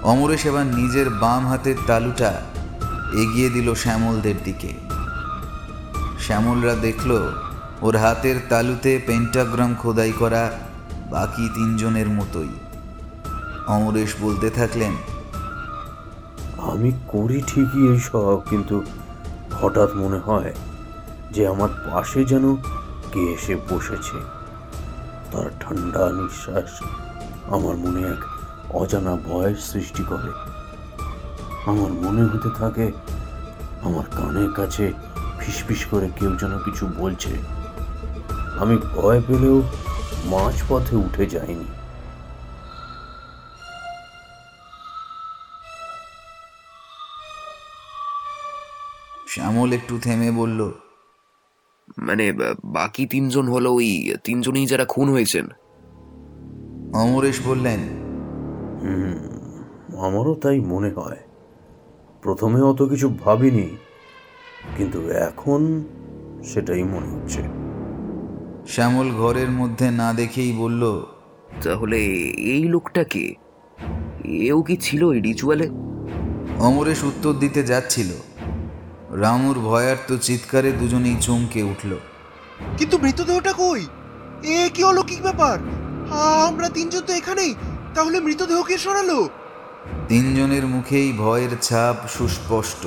অমরেশ এবার নিজের বাম হাতের তালুটা এগিয়ে দিল শ্যামলদের দিকে। শ্যামলরা দেখল, ওর হাতের তালুতে পেন্টাগ্রাম খোদাই করা বাকি তিনজনের মতোই। অমরেশ বলতে থাকলেন, আমি করি ঠিকই এইসব কিন্তু হঠাৎ মনে হয় যে আমার পাশে যেন কে এসে বসেছে। তার ঠান্ডা নিঃশ্বাস আমার মনে এক অজানা ভয়ের সৃষ্টি করে। আমার মনে হতে থাকে আমার কানের কাছে ফিসফিস করে কেউ যেন কিছু বলছে। আমি ভয় পেলেও মাঝপথে উঠে যাইনি। শ্যামল একটু থেমে বলল মানে বাকি তিনজন হলো ওই তিনজনই যারা খুন হয়েছেন? অমরেশ বললেন হুম আমারও তাই মনে হয়। প্রথমে অত কিছু ভাবিনি কিন্তু এখন সেটাই মনে হচ্ছে। শ্যামল ঘরের মধ্যে না দেখেই বলল তাহলে এই লোকটা কে? এও কি ছিল এই রিচুয়ালে? অমরেশ উত্তর দিতে যাচ্ছিল। রামুর ভয়ার্ত চিৎকারে দুজনেই চমকে উঠল। কিন্তু মৃতদেহটা কই? এ কি অলৌকিক ব্যাপার? আমরা তিনজন তো এখানেই। তাহলে মৃতদেহ কে সরালো। তিনজনের মুখেই ভয়ের ছাপ সুস্পষ্ট।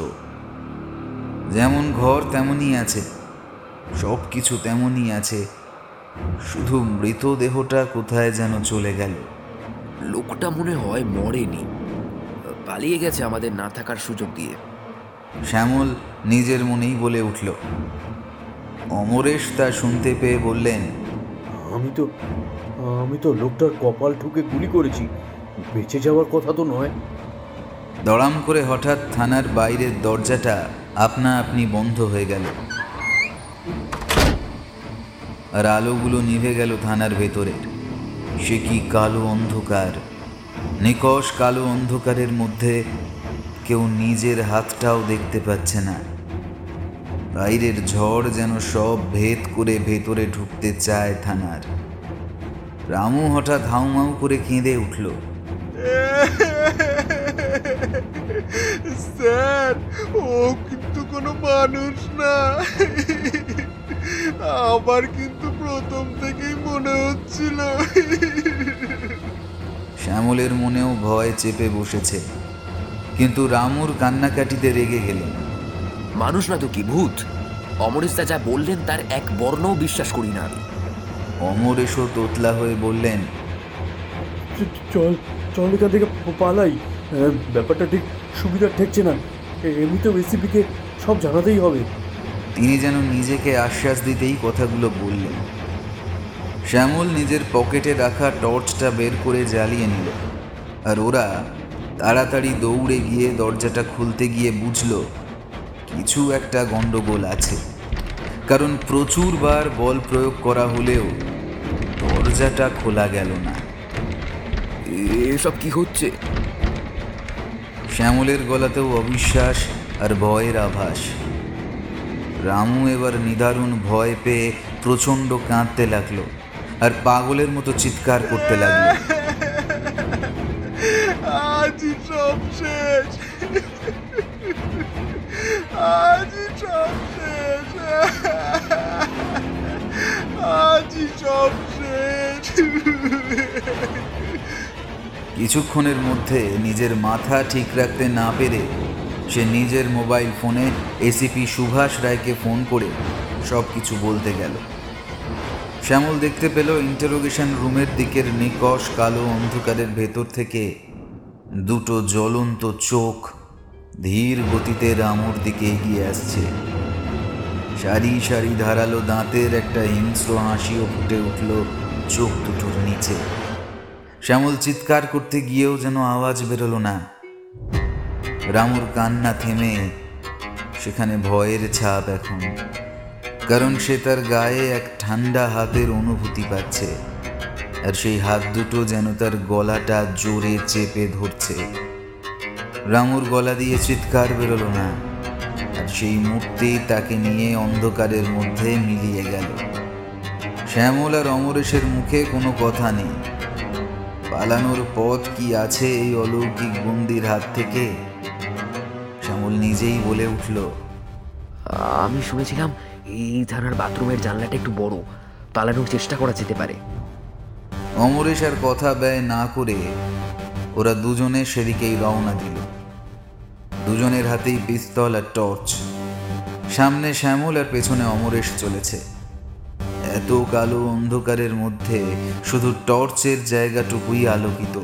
যেমন ঘর তেমনই আছে সব কিছু তেমনই আছে। শুধু মৃতদেহটা কোথায় যেন চলে গেল। লোকটা মনে হয় মরেনি। পালিয়ে গেছে আমাদের না থাকার সুযোগ দিয়ে। শ্যামল নিজের মনেই বলে উঠল অমরেশ তা শুনতে পেয়ে বললেন আমি তো আমি তো লোকটার কপাল ঠুকে গুলি করেছি। বেঁচে যাওয়ার কথা তো নয়। দড়াম করে হঠাৎ থানার বাইরের দরজাটা আপনা আপনি বন্ধ হয়ে গেল। আর আলোগুলো নিভে গেল থানার ভেতরের সে কি কালো অন্ধকার? নিকশ কালো অন্ধকারের মধ্যে কেউ নিজের হাতটাও দেখতে পাচ্ছে না। বাইরের ঝড় যেন সব ভেদ করে ভেতরে ঢুকতে চায় থানার। রামু হঠাৎ হাউমাউ করে কেঁদে উঠল। স্যার ও কিন্তু কোনো মানুষ না। আমার কিন্তু প্রথম থেকেই মনে হচ্ছিল। শ্যামলের মনেও ভয় চেপে বসেছে। কিন্তু রামুর কান্নাকাটিতে রেগে গেলেন। মানুষ না তো কি ভূত? অমরেশদা যা বললেন তার এক বর্ণও বিশ্বাস করি না। আমি অমরেশও তোতলা হয়ে বললেন চল চল এখান থেকে পালাই। ব্যাপারটা ঠিক সুবিধা ঠেকছে না। এমনিতেও এসিপিকে সব জানাতেই হবে। তিনি যেন নিজেকে আশ্বাস দিতেই কথাগুলো বললেন। শ্যামল নিজের পকেটে রাখা টর্চটা বের করে জ্বালিয়ে নিল। আর ওরা তাড়াতাড়ি দৌড়ে গিয়ে দরজাটা খুলতে গিয়ে বুঝল কিছু একটা গন্ডগোল আছে। কারণ প্রচুরবার বল প্রয়োগ করা হলেও দরজাটা খোলা গেল না। এসব কি হচ্ছে? শ্যামলের গলাতেও অবিশ্বাস আর ভয়ের আভাস। রামু এবার নিদারুণ ভয় পেয়ে প্রচণ্ড কাঁদতে লাগল আর পাগলের মতো চিৎকার করতে লাগল। সব শেষ। কিছুক্ষণের মধ্যে নিজের মাথা ঠিক রাখতে না পেরে সে নিজের মোবাইল ফোনে এসিপি সুভাষ রায়কে ফোন করে সব কিছু বলতে গেল। শ্যামল দেখতে পেল ইন্টারোগেশন রুমের দিকের নিকশ কালো অন্ধকারের ভেতর থেকে দুটো জ্বলন্ত চোখ ধীর গতিতে রামুর দিকে এগিয়ে আসছে। সারি সারি ধারালো দাঁতের একটা হিংস্র হাসিও ফুটে উঠল চোখ দুটোর নিচে। শ্যামল চিৎকার করতে গিয়েও যেন আওয়াজ বেরোলো না। রামুর কান্না থেমে সেখানে ভয়ের ছাপ এখন, কারণ সে তার গায়ে এক ঠান্ডা হাতের অনুভূতি পাচ্ছে, আর সেই হাত দুটো যেন তার গলাটা জোরে চেপে ধরছে। রামুর গলা দিয়ে চিৎকার বেরোলো না। আর সেই মূর্তি তাকে নিয়ে অন্ধকারের মধ্যে মিলিয়ে গেল। শ্যামল আর অমরেশের মুখে কোনো কথা নেই। পালানোর পথ কি আছে এই অলৌকিক বন্দির হাত থেকে? শ্যামল নিজেই বলে উঠল আমি শুনেছিলাম এই থানার বাথরুমের জানলাটা একটু বড় পালানোর চেষ্টা করা যেতে পারে। অমরেশ আর কথা ব্যয় না করে ওরা দুজনে সেদিকেই রওনা দিল। দুজনের হাতেই পিস্তল আর টর্চ। সামনে শ্যামল আর পেছনে অমরেশ চলেছে। এত কালো অন্ধকারের মধ্যে শুধু টর্চের জায়গাটুকুই আলোকিত।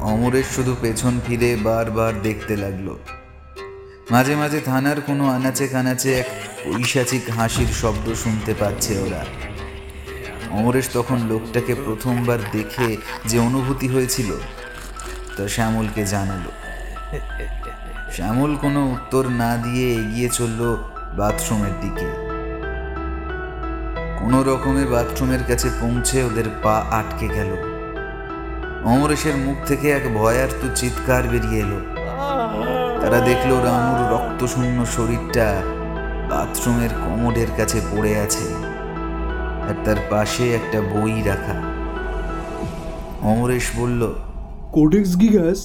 অমরেশ শুধু পেছন ফিরে বারবার দেখতে লাগল। মাঝে মাঝে থানার কোনো আনাচে কানাচে এক ঐশাচিক হাসির শব্দ শুনতে পাচ্ছে ওরা। অমরেশ তখন লোকটাকে প্রথমবার দেখে যে অনুভূতি হয়েছিল, তা শ্যামলকে জানালো। শ্যামল কোনো উত্তর না দিয়ে এগিয়ে চলল বাথরুমের দিকে। কোনো রকমে বাথরুমের কাছে পৌঁছে ওদের পা আটকে গেল। অমরেশের মুখ থেকে এক ভয়ার্ত চিৎকার বেরিয়ে এলো। তারা দেখল রামুর রক্তশূন্য শরীরটা বাথরুমের কমোডের কাছে পড়ে আছে। আর তার পাশে একটা বই রাখা। অমরেশ বলল কোডেক্স গিগাস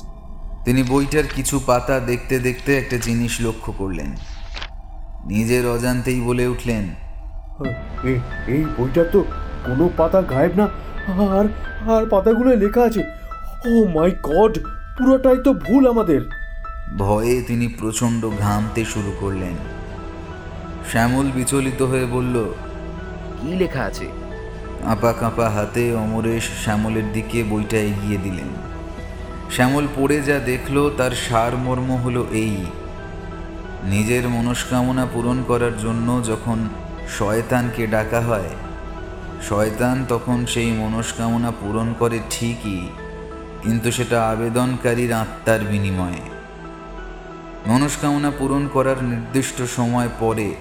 তিনি বইটার কিছু পাতা দেখতে দেখতে একটা জিনিস লক্ষ্য করলেন। নিজের অজান্তেই বলে উঠলেন এই বইটার তো কোনো পাতা গায়েব না আর আর পাতাগুলো লেখা আছে ও মাই গড পুরোটাই তো ভুল আমাদের। ভয়ে তিনি প্রচণ্ড ঘামতে শুরু করলেন। শ্যামল বিচলিত হয়ে বলল কি লেখা আছে। কাঁপা কাঁপা হাতে অমরেশ শ্যামলের দিকে বইটা এগিয়ে দিলেন। শ্যামল পড়ে যা দেখল, তার সারমর্ম হলো এই। নিজের মনস্কামনা পূরণ করার জন্য যখন শয়তানকে ডাকা হয়, শয়তান তখন সেই মনস্কামনা পূরণ করে ঠিকই, কিন্তু সেটা আবেদনকারীর আত্মার বিনিময়ে। মনস্কামনা পূরণ করার নির্দিষ্ট সময় পরে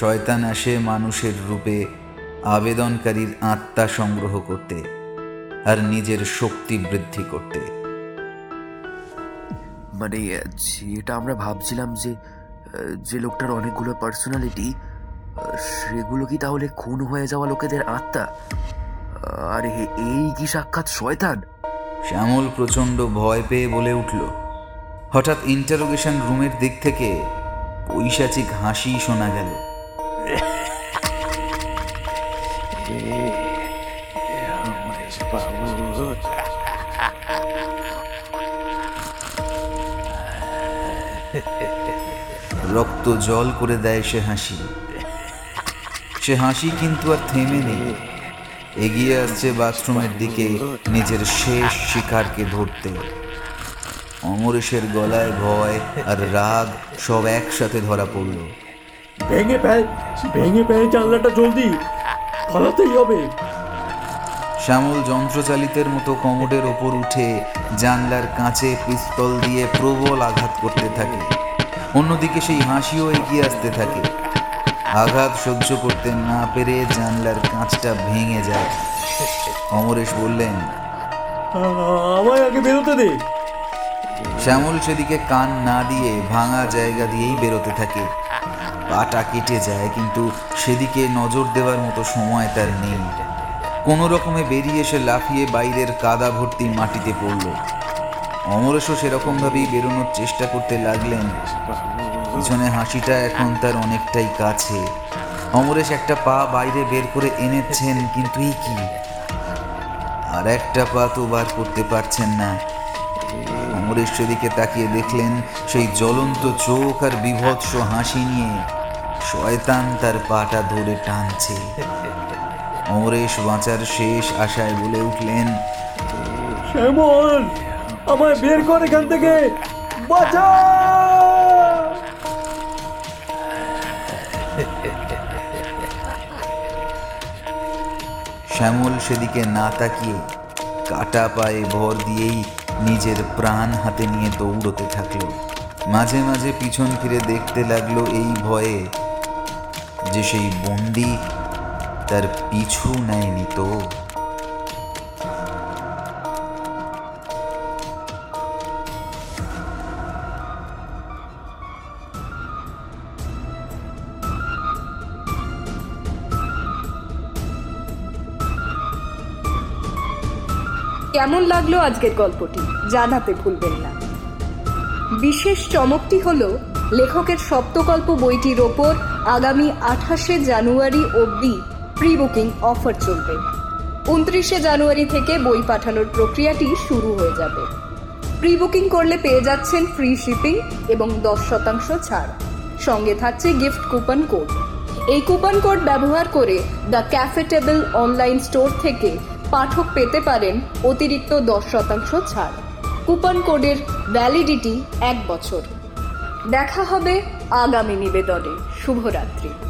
শয়তান আসে মানুষের রূপে আবেদনকারীর আত্মা সংগ্রহ করতে আর নিজের শক্তি বৃদ্ধি করতে। মানে যেটা আমরা ভাবছিলাম যে যে লোকটার অনেকগুলো পার্সোনালিটি সেগুলো কি তাহলে খুন হয়ে যাওয়া লোকেদের আত্মা? আর এই কি সাক্ষাৎ শয়তান? শ্যামল প্রচণ্ড ভয় পেয়ে বলে উঠল। হঠাৎ ইন্টারোগেশন রুমের দিক থেকে পৈশাচিক হাসি শোনা গেল। রক্ত জল করে দেয় সে হাসি। সে হাসি কিন্তু আর থেমে নেই। এগিয়ে আসছে বাথরুমের দিকে নিজের শেষ শিকারকে ধরতে। অমরেশের গলায় ভয় আর রাগ সব একসাথে ধরা পড়ল। ভেঙে ফেল ভেঙে ফেল জানলাটা জলদি। পালাতেই হবে। শ্যামল যন্ত্রচালিতের মতো কমোডের ওপর উঠে জানলার কাঁচে পিস্তল দিয়ে প্রবল আঘাত করতে থাকে। অন্যদিকে সেই হাসিও এগিয়ে আসতে থাকে। আঘাত সহ্য করতে না পেরে জানলার কাঁচটা ভেঙে যায়। অমরেশ বললেন আমায় আগে বেরোতে দে। শ্যামল সেদিকে কান না দিয়ে ভাঙা জায়গা দিয়েই বেরোতে থাকে। পাটা কেটে যায়, কিন্তু সেদিকে নজর দেওয়ার মতো সময় তার নেই। কোনো রকমে বেরিয়ে এসে লাফিয়ে বাইরের কাদা ভর্তি মাটিতে পড়ল। অমরেশও সেরকমভাবেই বেরোনোর চেষ্টা করতে লাগলেন। পিছনে হাসিটা এখন তার অনেকটাই কাছে। অমরেশ একটা পা বাইরে বের করে এনেছেন, কিন্তু এই কি? আর একটা পা তো বার করতে পারছেন না। অমরেশ সেদিকে তাকিয়ে দেখলেন সেই জ্বলন্ত চোখ আর বিভৎস হাসি নিয়ে। শয়তান তার পাটা ধরে টানছে। অমরেশ বাঁচার শেষ আশায় বলে উঠলেন শ্যামল আমায় বের কর এখান থেকে। বাঁচা! শ্যামল সেদিকে না তাকিয়ে কাটা পায়ে ভর দিয়েই নিজের প্রাণ হাতে নিয়ে দৌড়তে থাকল। মাঝে মাঝে পিছন ফিরে দেখতে লাগল এই ভয়ে যে সেই বন্দি তার পিছু নেয়নি তো। কেমন লাগল আজকের গল্পটি? জানাতে ভুলবেন না। বিশেষ চমকটি হলো লেখকের সপ্তকল্প বইটির ওপর আগামী আঠাশে জানুয়ারি অবধি প্রি বুকিং অফার চলবে। উনত্রিশে জানুয়ারি থেকে বই পাঠানোর প্রক্রিয়াটি শুরু হয়ে যাবে। প্রি বুকিং করলে পেয়ে যাচ্ছেন ফ্রি শিপিং এবং দশ শতাংশ ছাড়। সঙ্গে থাকছে গিফট কুপন কোড। এই কুপন কোড ব্যবহার করে দ্য ক্যাফেটেবল অনলাইন স্টোর থেকে পাঠক পেতে পারেন অতিরিক্ত দশ শতাংশ ছাড়। কুপন কোডের ভ্যালিডিটি এক বছর। দেখা হবে আগামী নিবেদনে। শুভরাত্রি